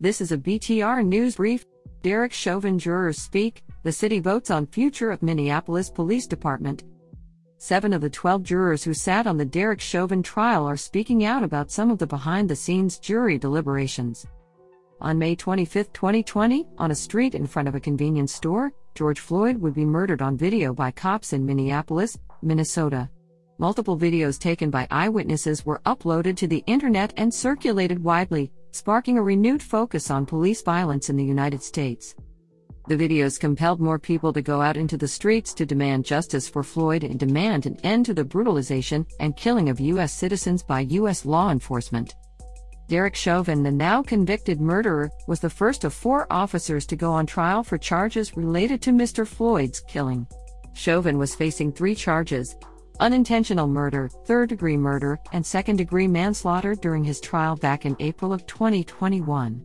This is a BTR News Brief. Derek Chauvin jurors speak. The city votes on future of Minneapolis Police Department. Seven of the 12 jurors who sat on the Derek Chauvin trial are speaking out about some of the behind the scenes jury deliberations. On May 25, 2020, on a street in front of a convenience store, George Floyd would be murdered on video by cops in Minneapolis, Minnesota. Multiple videos taken by eyewitnesses were uploaded to the internet and circulated widely, sparking a renewed focus on police violence in the United States. The videos compelled more people to go out into the streets to demand justice for Floyd and demand an end to the brutalization and killing of U.S. citizens by U.S. law enforcement. Derek Chauvin, the now convicted murderer, was the first of four officers to go on trial for charges related to Mr. Floyd's killing. Chauvin was facing three charges unintentional murder, third degree murder, and second degree manslaughter during his trial back in April of 2021.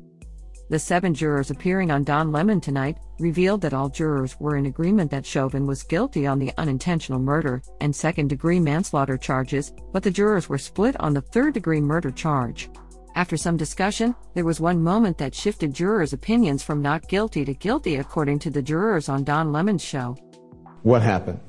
The seven jurors appearing on Don Lemon tonight revealed that all jurors were in agreement that Chauvin was guilty on the unintentional murder and second degree manslaughter charges, but the jurors were split on the third degree murder charge. After some discussion, there was one moment that shifted jurors' opinions from not guilty to guilty, according to the jurors on Don Lemon's show. What happened?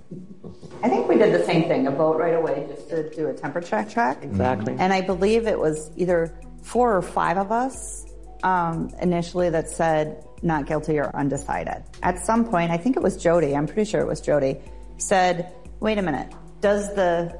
I think we did the same thing, a vote right away just to do a temperature check. Exactly. And I believe it was either four or five of us um, initially that said not guilty or undecided. At some point, I think it was Jody, I'm pretty sure it was Jody, said, wait a minute, does the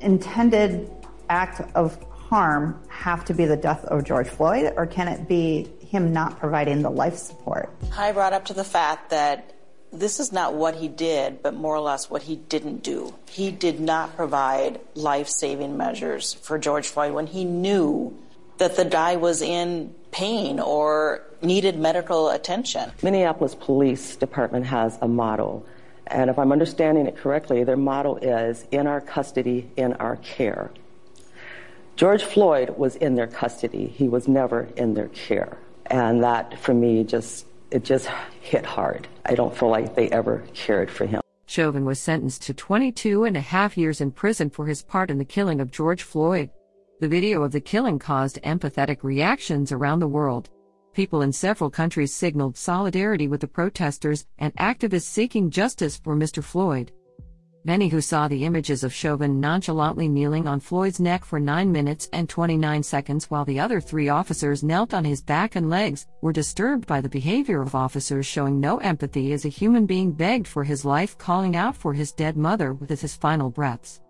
intended act of harm have to be the death of George Floyd, or can it be him not providing the life support? I brought up to the fact that this is not what he did, but more or less what he didn't do. He did not provide life saving measures for George Floyd when he knew that the guy was in pain or needed medical attention. Minneapolis Police Department has a motto, and if I'm understanding it correctly, their motto is in our custody, in our care. George Floyd was in their custody. He was never in their care. And that, for me, just it just hit hard. I don't feel like they ever cared for him. Chauvin was sentenced to 22 and a half years in prison for his part in the killing of George Floyd. The video of the killing caused empathetic reactions around the world. People in several countries signaled solidarity with the protesters and activists seeking justice for Mr. Floyd. Many who saw the images of Chauvin nonchalantly kneeling on Floyd's neck for 9 minutes and 29 seconds while the other three officers knelt on his back and legs were disturbed by the behavior of officers showing no empathy as a human being begged for his life, calling out for his dead mother with his final breaths.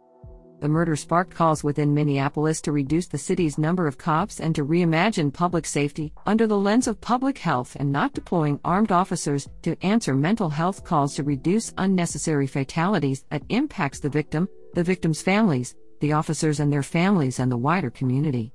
The murder sparked calls within Minneapolis to reduce the city's number of cops and to reimagine public safety under the lens of public health and not deploying armed officers to answer mental health calls to reduce unnecessary fatalities that impacts the victim, the victim's families, the officers and their families and the wider community.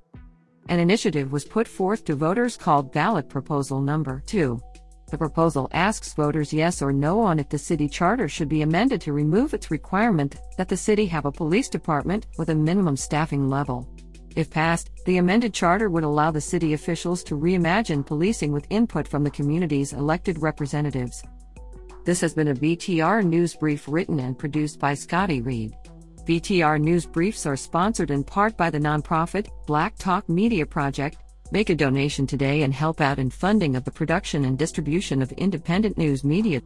An initiative was put forth to voters called Ballot Proposal Number 2. The proposal asks voters yes or no on if the city charter should be amended to remove its requirement that the city have a police department with a minimum staffing level. If passed, the amended charter would allow the city officials to reimagine policing with input from the community's elected representatives. This has been a BTR News Brief written and produced by Scotty Reed. BTR News Briefs are sponsored in part by the nonprofit Black Talk Media Project Make a donation today and help out in funding of the production and distribution of independent news media.